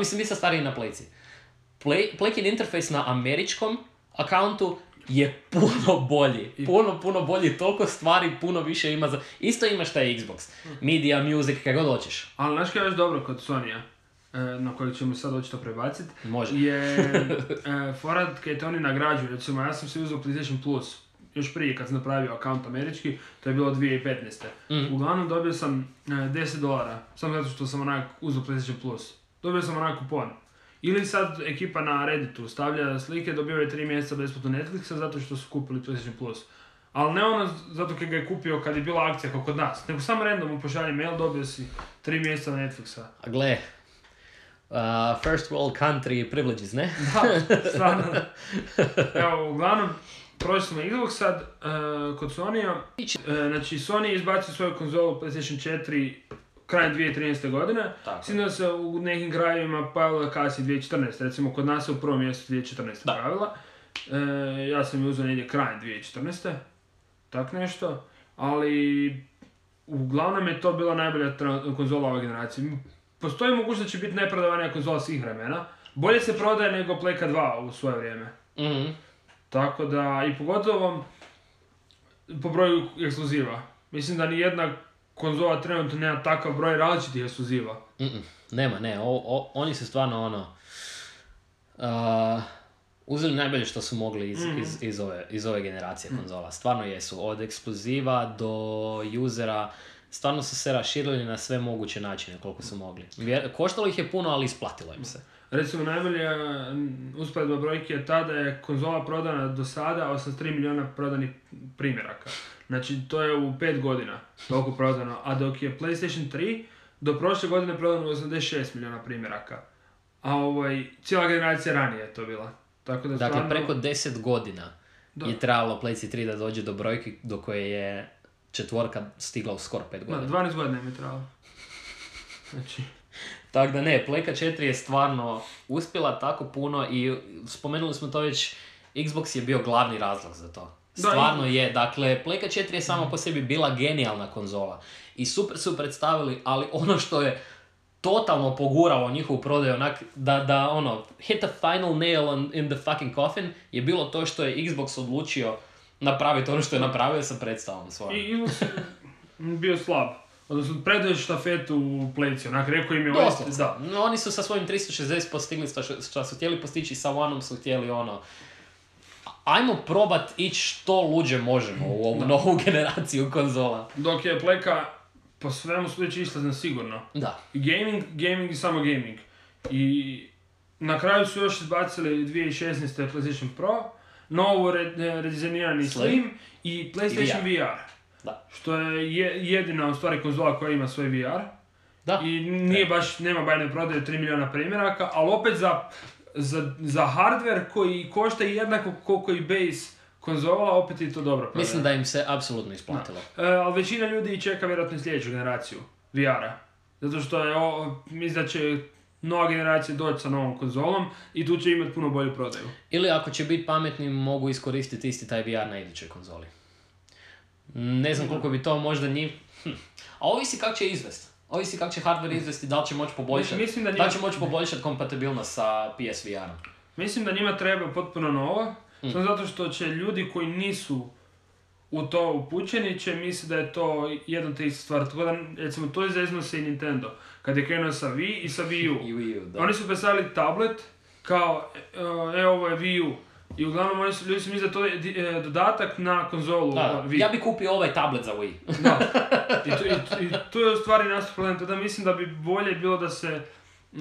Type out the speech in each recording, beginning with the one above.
mislim, vi ste stariji na Playci. Play, Playkin interfejs na američkom akauntu je puno bolji. Puno, puno bolji. Toliko stvari, puno više ima za... Isto imaš taj Xbox. Media, music, kako god hoćeš. Ali znaš kaj je još dobro kod Sonija, e, na kojeg ćemo sad očito prebacit, Može. je e, forat kad te oni nagrađuju. Recimo, ja sam si uzeo PlayStation Plus još prije kad sam napravio akaunt američki, to je bilo 2015. Mhm. Uglavnom dobio sam e, 10 dolara, samo zato što sam onak uzeo PlayStation Plus. Dobio sam onak kupon. Ili sad ekipa na Redditu stavlja slike, dobio je 3 mjeseca besplatno Netflixa zato što su kupili PlayStation Plus. Ali ne ono zato kad ga je kupio kad je bila akcija kao kod nas, nego samo random mu pošalje mail, dobio si 3 mjeseca Netflixa. A gle, uh, first world country privileges, ne? Da, stvarno. Evo, uglavnom, prošli smo Xbox sad, uh, kod Sonya. Uh, znači, Sony izbacio svoju konzolu PlayStation 4 krajem 2013. godine. Tako. Se u nekim krajevima pojavila kasnije 2014. Recimo, kod nas se u prvom mjesecu 2014. Da. pojavila. E, ja sam ju uzeo negdje krajem 2014. Tak nešto. Ali, uglavnom je to bila najbolja konzola ove generacije. Postoji mogućnost da će biti najprodavanija konzola svih vremena. Bolje se prodaje nego Playka 2 u svoje vrijeme. Mhm. Tako da, i pogotovo po broju ekskluziva. Mislim da ni jedna konzola trenutno nema takav broj različitih ekskluziva. Mm-mm. Nema, ne, o, o- oni su stvarno ono... Uh, uzeli najbolje što su mogli iz, iz, iz, ove, iz ove generacije konzola. Stvarno jesu, od ekskluziva do usera, stvarno su se raširili na sve moguće načine koliko su mogli. Vjer- koštalo ih je puno, ali isplatilo im se. Recimo, najbolja mm, usporedba brojke je ta da je konzola prodana do sada 83 milijuna prodanih primjeraka. Znači, to je u 5 godina toliko prodano. A dok je PlayStation 3 do prošle godine prodano 86 milijuna primjeraka. A ovaj, cijela generacija ranije je to bila. Tako da Dakle, stvarno... preko 10 godina Da. je trebalo PlayStation 3 da dođe do brojke do koje je četvorka stigla u skoro 5 Da, godina. 12 godina mi je trebalo. Znači, Tako da ne, Playka 4 je stvarno uspjela tako puno i spomenuli smo to već, Xbox je bio glavni razlog za to. Stvarno je, dakle, Playka 4 je sama po sebi bila genijalna konzola i super su predstavili, ali ono što je totalno poguralo njihovu prodaju, onak, da, da ono, hit the final nail on, in the fucking coffin, je bilo to što je Xbox odlučio napraviti ono što je napravio sa predstavom svojom. I je bio slab. Odnosno, predaju štafetu u plejci, onak, rekao im je ovaj- Doslovce. da. No, oni su sa svojim 360 postigli što, što su htjeli postići, sa One-om su htjeli ono... Ajmo probat ići što luđe možemo u ovu novu generaciju konzola. Dok je pleka po svemu sudeći išla sigurno. Da. Gaming, gaming i samo gaming. I na kraju su još izbacili 2016. PlayStation Pro, novo re, redizajnirani Slim. Slim i PlayStation I VR. Da. Što je je- jedina u stvari konzola koja ima svoj VR. Da. I nije baš, nema bajne prodaje 3 milijuna primjeraka, ali opet za, za, za hardware koji košta jednako koliko i base konzola, opet je to dobro prodaje. Mislim da im se apsolutno isplatilo. E, ali većina ljudi čeka vjerojatno sljedeću generaciju VR-a. Zato što je, o, mislim da će nova generacija doći sa novom konzolom i tu će imati puno bolju prodaju. Ili ako će biti pametni, mogu iskoristiti isti taj VR na idućoj konzoli. Ne znam koliko bi to možda njih... Hm. A ovisi kako će izvest. Ovisi kako će hardware izvesti, da li će moći poboljšati. Mislim da da njima- li će moći poboljšati kompatibilnost sa PSVR-om. Mislim da njima treba potpuno novo, Mm. samo zato što će ljudi koji nisu u to upućeni će misliti da je to jedna te ista stvar. Tako da, recimo, to je zeznuo se i Nintendo. Kad je krenuo sa Wii i sa Wii U. I Wii U, da. Oni su predstavili tablet kao, e, e, ovo je Wii U. I uglavnom oni su, ljudi su mislili da to je dodatak na konzolu Da, Wii. ja bi kupio ovaj tablet za Wii. Da. I tu, i, i tu je u stvari nastao problem, tada mislim da bi bolje bilo da se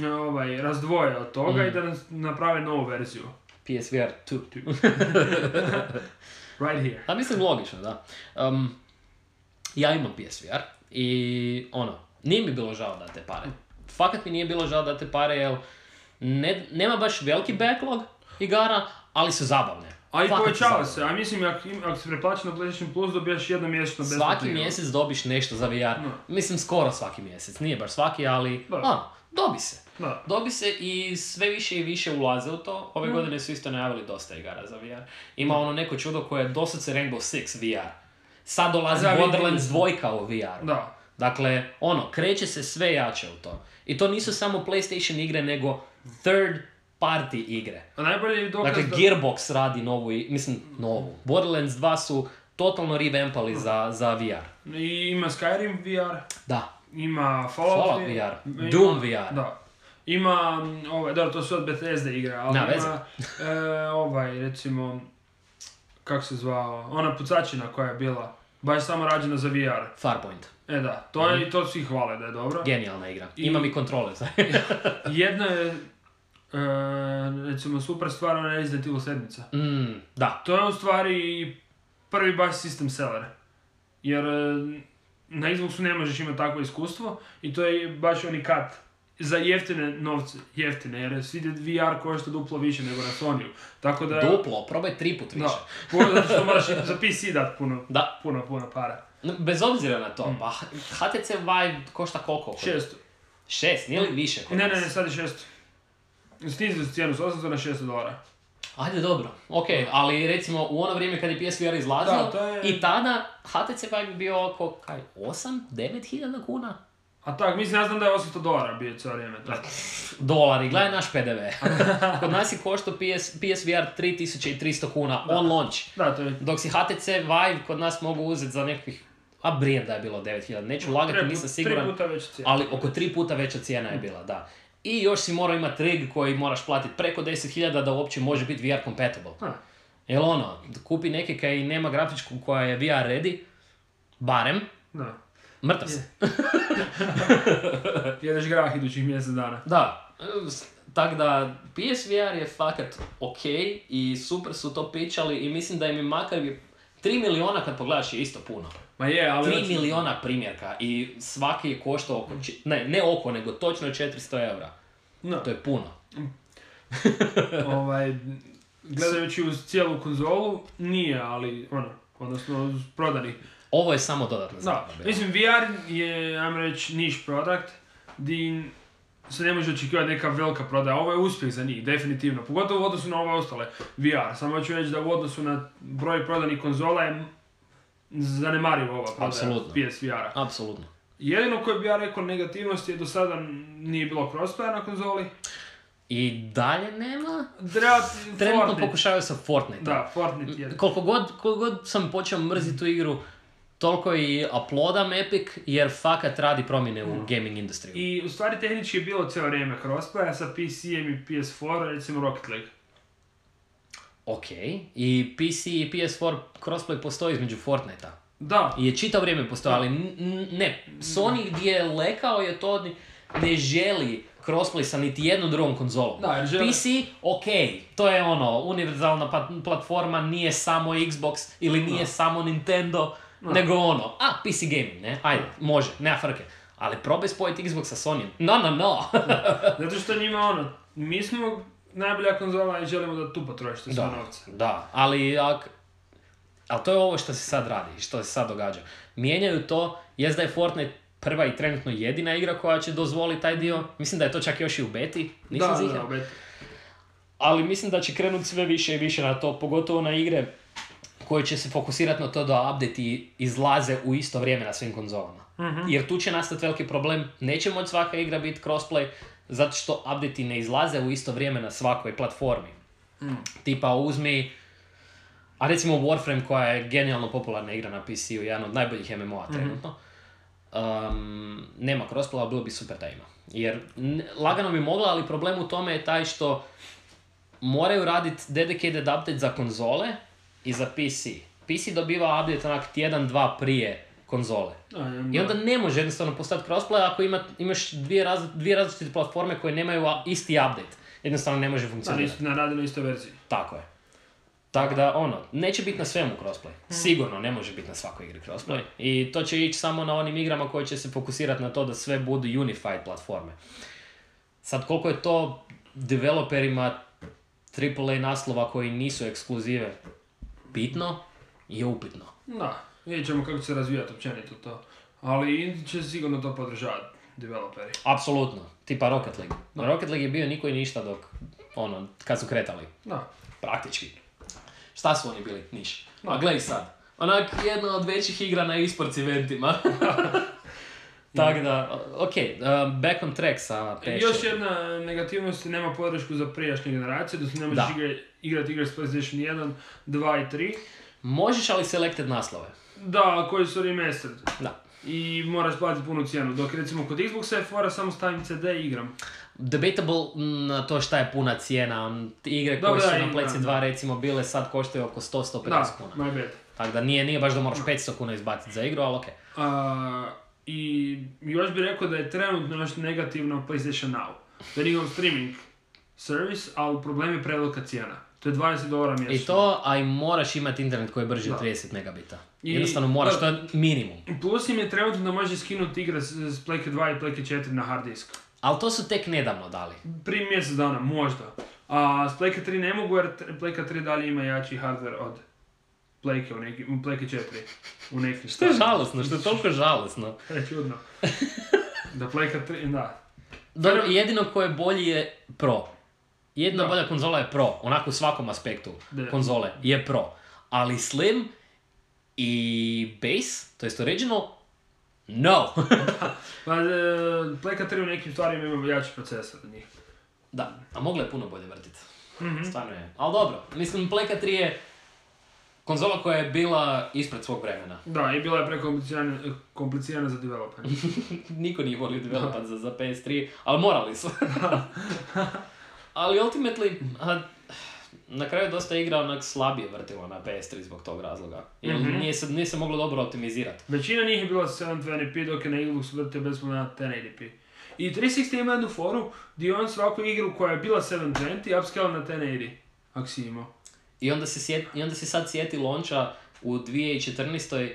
e, ovaj, razdvoje od toga Mm. i da naprave novu verziju. PSVR 2. Right here. Da, mislim logično, da. Um, ja imam PSVR i ono, nije mi bilo žao da te pare. Fakat mi nije bilo žao da te pare, jer ne, nema baš veliki backlog igara, ali su zabavne. A i povećava se, a mislim ako, ako se preplaći na PlayStation Plus dobijaš jedno mjesečno besplatno Svaki igru. mjesec dobiš nešto za VR. Da. Mislim, skoro svaki mjesec. Nije baš svaki, ali Da. ono, dobi se. Da. Dobi se i sve više i više ulaze u to. Ove Mm. godine su isto najavili dosta igara za VR. Ima ono neko čudo koje je doslovce Rainbow Six VR. Sad dolazi Za Borderlands 2 u VR. Da. Dakle, ono, kreće se sve jače u to. I to nisu samo PlayStation igre, nego third party igre. A najbolji je dokaz Dakle, da... Gearbox radi novu, mislim, novu. Borderlands 2 su totalno revampali za, za VR. I ima Skyrim VR, Da, ima Fallout, Fallout VR, VR, ima- Doom VR. Da. Ima, mm, ovaj, dobro, to su od Bethesda igre, ali Nema ima, e, ovaj, recimo, kako se zvao, ona pucačina koja je bila, baš samo rađena za VR. Farpoint. E da, to je, i to svi hvale da je dobro. Genijalna igra. I- Imam i kontrole. Jedna je, e, recimo, super stvar, ona Resident Evil 7. mm, da, To je u stvari prvi baš system seller. Jer e, na Xboxu ne možeš imati takvo iskustvo i to je baš oni kat za jeftine novce, jeftine, jer svi VR košta duplo više nego na Sony. Tako da... duplo, probaj tri put više. Da, puno, zato što moraš za PC dati puno, Da. puno, puno para. Bez obzira na to, pa HTC Vive košta koliko? Šesto. Šest, nije li više Ne, ne, ne, sad je šesto. Snizili su cijenu s 800 na 600 dolara. Ajde, dobro. Ok, ali recimo u ono vrijeme kad je PSVR izlazio, Da, to je- i tada HTC Vive bi bio oko, kaj, 8, 9 hiljada kuna? A tak, mislim, ja znam da je 800 dolara bio cijelo vrijeme. tako. Dolari, gledaj naš PDV. Kod nas je koštao PS, PSVR 3300 kuna on launch. Da, to je... Dok si HTC Vive kod nas mogu uzeti za nekakvih, a brijem da je bilo 9000, neću lagati, nisam siguran. Tri puta veća cijena. Ali oko tri puta veća cijena je bila, da. I još si morao imati rig koji moraš platiti preko 10.000 da uopće može biti VR compatible. Ha. Jel ono, kupi neki kaj nema grafičku koja je VR ready, barem, Da. mrtav si. Jedeš grah idućih mjesec dana. Da, tako da PSVR je fakat ok i super su to pičali i mislim da im je makar 3 miliona kad pogledaš je isto puno. Ma je, ali... 3 znači- miliona primjerka i svaki je koštao oko, či- ne, ne oko, nego točno 400 eura. No. To je puno. ovaj, gledajući uz cijelu konzolu, nije, ali ono, odnosno uz prodani. Ovo je samo dodatna Da, zabava. bila. mislim VR je, ajmo reći, niš produkt, di se ne može očekivati neka velika prodaja. Ovo je uspjeh za njih, definitivno. Pogotovo u odnosu na ove ostale VR. Samo ću reći da u odnosu na broj prodanih konzola je zanemarivo ova prodaja. PSVR-a. Apsolutno. Jedino koje bi ja rekao negativnost je do sada nije bilo crossplaya na konzoli. I dalje nema? Trenutno pokušavaju sa Fortnite. Da, Fortnite je. Koliko god, koliko god sam počeo mrziti tu igru, toliko i aplodam Epic, jer fakat radi promjene u gaming industriju. I u stvari tehnički je bilo cijelo vrijeme crossplaya sa PC-em i PS4, recimo Rocket League. Ok, i PC i PS4 crossplay postoji između Fortnite-a. Da, I je čitavo vrijeme postojao, ali n- n- ne, Sony gdje je lekao je to ne želi crossplay sa niti jednom drugom konzolom. Da, jer žele- PC, ok, to je ono, univerzalna pa- platforma, nije samo Xbox ili nije samo Nintendo, nego ono, a, PC gaming, ne, ajde, može, nema frke. Ali probaj spojiti Xbox sa Sony. No, no, no. zato što njima ono, mi smo najbolja konzola i želimo da tu potrošite da, novce. da, ali ak, ali to je ovo što se sad radi, što se sad događa. Mijenjaju to, jest da je Fortnite prva i trenutno jedina igra koja će dozvoliti taj dio. Mislim da je to čak još i u beti, nisam da, da, bet. Ali mislim da će krenuti sve više i više na to, pogotovo na igre koje će se fokusirati na to da update izlaze u isto vrijeme na svim konzolama. Jer tu će nastati veliki problem, neće moći svaka igra biti crossplay, zato što update ne izlaze u isto vrijeme na svakoj platformi. Tipa uzmi, a recimo Warframe koja je genijalno popularna igra na PC-u, jedan od najboljih MMO-a trenutno, um, nema crossplay, ali bilo bi super da ima. Jer lagano bi mogla, ali problem u tome je taj što moraju raditi dedicated update za konzole i za PC. PC dobiva update onak tjedan, dva prije konzole. I onda ne može jednostavno postati crossplay ako ima, imaš dvije, raz, dvije različite platforme koje nemaju isti update. Jednostavno ne može funkcionirati. naradili na istoj verziji. Tako je. Tako da, ono, neće biti na svemu crossplay. Sigurno ne može biti na svakoj igri crossplay. I to će ići samo na onim igrama koje će se fokusirati na to da sve budu unified platforme. Sad, koliko je to developerima AAA naslova koji nisu ekskluzive bitno, je upitno. Da, vidjet ćemo kako će se razvijati općenito to. Ali će sigurno to podržavati, developeri. Apsolutno. Tipa Rocket League. Rocket League je bio niko i ništa dok, ono, kad su kretali. Da. Praktički. Šta su oni bili? Niš. A gledaj sad. Onak jedna od većih igra na esports eventima. Tako da, ok, um, back on track sa PS4. Još jedna negativnost, nema podršku za prijašnje generacije, da se ne možeš Da. igrati igre s PlayStation 1, 2 i 3. Možeš ali selected naslove. Da, koji su remastered. Da. I moraš platiti punu cijenu, dok recimo kod Xboxa je fora samo stavim CD i igram. Debatable na to šta je puna cijena. Igre Dobro, koje su da, na PlayStation 2 da. recimo bile sad koštaju oko 100-150 Da, kuna. bad. Tako da nije, nije baš da moraš 500 kuna izbaciti za igru, ali ok. A, I još bih rekao da je trenutno još negativno PlayStation Now. Da je njihov streaming service, ali problem je prevelika cijena. To je 20 dolara mjesečno. I to, a i moraš imati internet koji je brži od Da. 30 megabita. I- Jednostavno moraš, to je minimum. Plus im je trenutno da možeš skinuti igre s, Playke 2 i Playke 4 na hard disk. Ali to su tek nedavno dali. Prije mjesec dana, možda. A s Playke 3 ne mogu jer Playke 3 dalje ima jači hardware od Playke, u neki, Playke 4. U nekim Što je žalosno, što je toliko žalosno. Je čudno. da Playke 3, da. Dobro, jedino ko je bolji je Pro. Jedna Da. bolja konzola je Pro, onako u svakom aspektu Da. konzole je Pro. Ali Slim i Base, to jest Original, no. Pa, e, Playka 3 u nekim stvarima ima jači procesor od njih. da, a mogla je puno bolje vrtiti. Mhm. Stvarno je. Ali dobro, mislim Playka 3 je konzola koja je bila ispred svog vremena. Da, i bila je prekomplicirana komplicirana za development. Niko nije volio developat za, za PS3, ali morali su. ali ultimately, a, na kraju je dosta igra onak slabije vrtilo na PS3 zbog tog razloga. Jer Mhm. nije, se, nije se moglo dobro optimizirati. Većina njih je bila 720p dok je na Xbox vrtio besplatno na 1080p. I 360 ima jednu foru gdje on svaku igru koja je bila 720 upscale na 1080. Ako si imao. I onda se, sjet, i onda se sad sjeti launcha u 2014.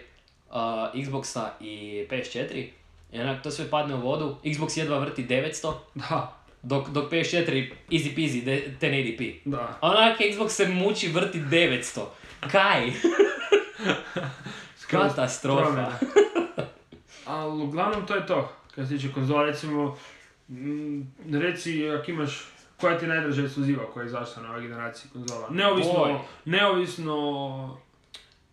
Uh, Xboxa i PS4. I onak to sve padne u vodu. Xbox jedva vrti 900, Da, dok, dok PS4 easy peasy de- 1080p. da. Onak Xbox se muči vrti 900. Kaj? Katastrofa. Ali uglavnom to je to. Kad se tiče konzola, recimo, mm, reci ako imaš koja ti je najdraža ekskluziva koja je izašla na ovoj generaciji konzola. Neovisno, Boj. neovisno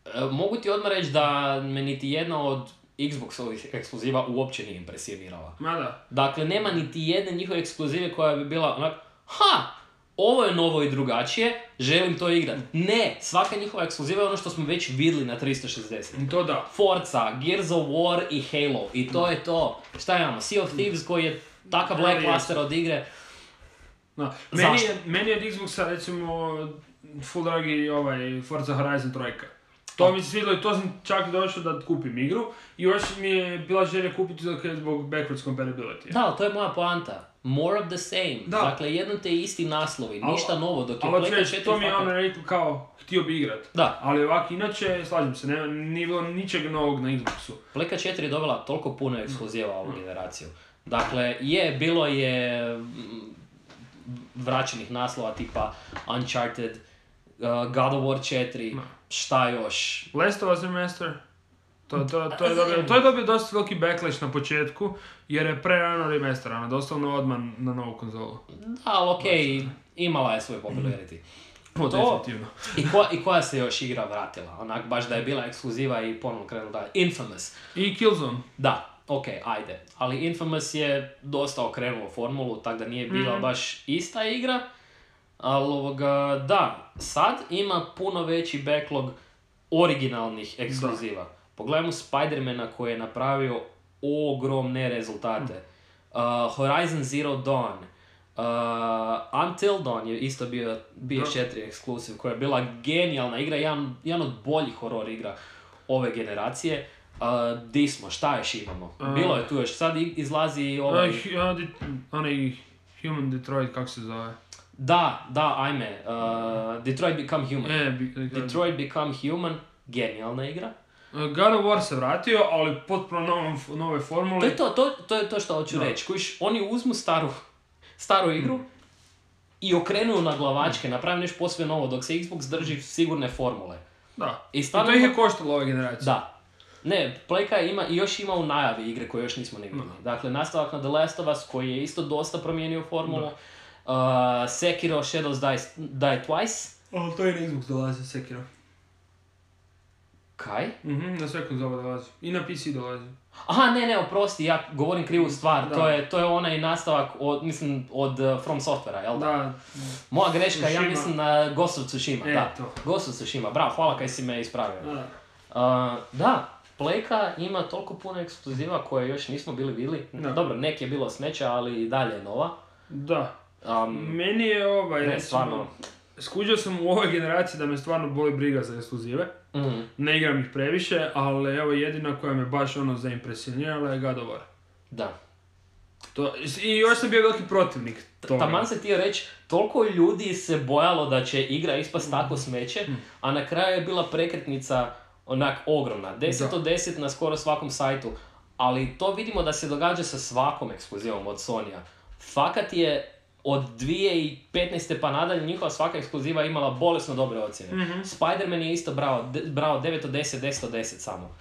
E, Mogu ti odmah reći da me niti jedna od Xboxovih ekskluziva uopće nije impresionirala. Ma da. Dakle, nema niti jedne njihove ekskluzive koja bi bila onak, ha, ovo je novo i drugačije, želim to igrat. Ne, svaka njihova ekskluziva je ono što smo već vidjeli na 360. To da. Forza, Gears of War i Halo. I to je to. Šta imamo? Sea of Thieves koji je takav lackluster od igre. Da. Meni, Zašto? je, meni je od Xboxa recimo full dragi ovaj Forza Horizon 3. To mi se svidjelo i to sam čak došao da kupim igru. I još mi je bila želja kupiti zbog backwards compatibility. Da, to je moja poanta. More of the same. Da. Dakle, jedno te isti naslovi, Al- ništa novo, dok je Playka reći, 4 to mi je ono rekao kao, htio bi igrat. Da, Ali ovako inače, slažem se, nema, nije bilo ničeg novog na Xboxu. Playka 4 je dobila toliko puno ekskluziva ovu generaciju. Dakle, je, bilo je mm, vraćenih naslova tipa Uncharted, uh, God of War 4, Da. Šta još? Last of Us Remaster, to, to, to, je dobio, to je dobio dosta veliki backlash na početku, jer je prerano remasterano, doslovno odmah na novu konzolu. Da, ali okej, imala je svoj popularity. To, To- definitivno. I, ko, I koja se još igra vratila? Onak, baš da je bila ekskluziva i ponovno krenula dalje. Infamous. I Killzone. Da, ok, ajde. Ali Infamous je dosta okrenuo formulu, tako da nije bila Mhm. baš ista igra. Ali ovoga, da, sad ima puno veći backlog originalnih ekskluziva. Pogledajmo Spidermana koji je napravio ogromne rezultate. Uh, Horizon Zero Dawn. Uh, Until Dawn je isto bio PS4 ekskluziv koja je bila genijalna igra, jedan, jedan od boljih horror igra ove generacije. Uh, di smo, šta još imamo? Uh, Bilo je tu još, sad izlazi ovaj... Onaj, onaj Human Detroit, kako se zove? Da, da, ajme, uh, Detroit Become Human. E, bi, Detroit Become Human, genijalna igra. God of War se vratio, ali potpuno nove To formule. je to, to, to je to što hoću Da. reći. Kojiš, oni uzmu staru, staru igru i okrenu na glavačke, napravi nešto posve novo, dok se Xbox drži sigurne formule. Da. I I stvarno to ih je koštalo ove generacije. Da. Ne, Playka ima i još ima u najavi igre koje još nismo ni vidjeli. Dakle, nastavak na The Last of Us koji je isto dosta promijenio formulu. Uh, Sekiro Shadows Die, Die Twice. Ali to i na Xbox dolazi, Sekiro. Kaj? Mhm, na konzole dolazi. I na PC dolazi. Aha, ne, ne, oprosti, ja govorim krivu stvar. Da. To, je, to je onaj nastavak od, mislim, od uh, From Softvera, jel da? Da, Moja greška, ja Tsushima. mislim na Ghost of Tsushima, E, da. to. Ghost of Tsushima, bravo, hvala kaj si me ispravio. da. Uh, da, Playka ima toliko puno ekskluziva koje još nismo bili vidjeli. Dobro, nek je bilo smeća, ali i dalje je nova. Da. Um, Meni je ovaj, ne, stvarno. skuđao sam u ovoj generaciji da me stvarno boli briga za ekskluzive. mm, Ne igram ih previše, ali evo jedina koja me baš ono zaimpresionirala je God of War. da. To, I još sam bio veliki protivnik toga. Taman se htio reći, toliko ljudi se bojalo da će igra ispast Mm. tako smeće, a na kraju je bila prekretnica onak ogromna. 10 Da. od 10 na skoro svakom sajtu. Ali to vidimo da se događa sa svakom ekskluzivom od Sonya. Fakat je od 2015. pa nadalje njihova svaka ekskluziva imala bolesno dobre ocjene. Mhm. Spider-Man je isto brao, de- brao 9 od 10, 10 od 10 samo.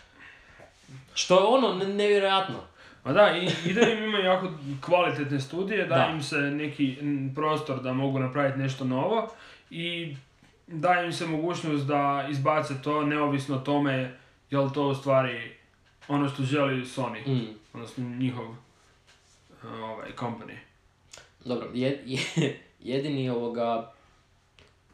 Što je ono ne- nevjerojatno. Ma da, i, i da im imaju jako kvalitetne studije, da, Da. im se neki prostor da mogu napraviti nešto novo i da im se mogućnost da izbace to neovisno o tome je li to u stvari ono što želi Sony, Mm. odnosno njihov ovaj, company. Dobro, je, je- jedini ovoga,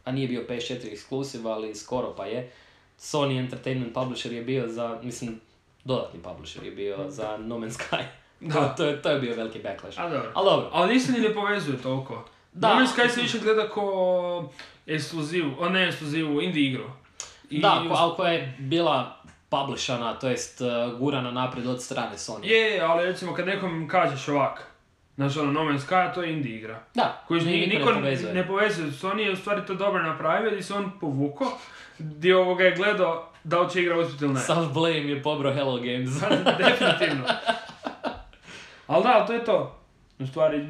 a nije bio PS4 ekskluziv, ali skoro pa je, Sony Entertainment Publisher je bio za, mislim, dodatni publisher je bio za No Man's Sky. Da. To, je, to je bio veliki backlash. A dobro. Ali dobro, Ali ni ne povezuje toliko. Da. No Man's Sky se više gleda ko ekskluzivu, o ne ekskluzivu, indie igru. I da, ko, ali koja je bila publishana, to jest uh, gurana naprijed od strane Sony. Je, ali recimo kad nekom kažeš ovak, znaš ono, No Man's Sky, to je indie igra. Da, Koji ni- niko, ne povezuje. ne povezuje. Sony je u stvari to dobro napravio, gdje se on povuko, gdje ovoga je gledao da li će igra uspjeti ili ne. Sav blame je pobrao Hello Games. Definitivno. Ali da, ali to je to. U stvari,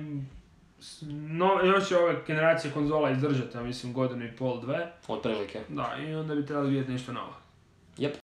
no, još će ove generacije konzola izdržati, ja mislim, godinu i pol, dve. Otprilike. Da, i onda bi trebali vidjeti nešto novo. Jep.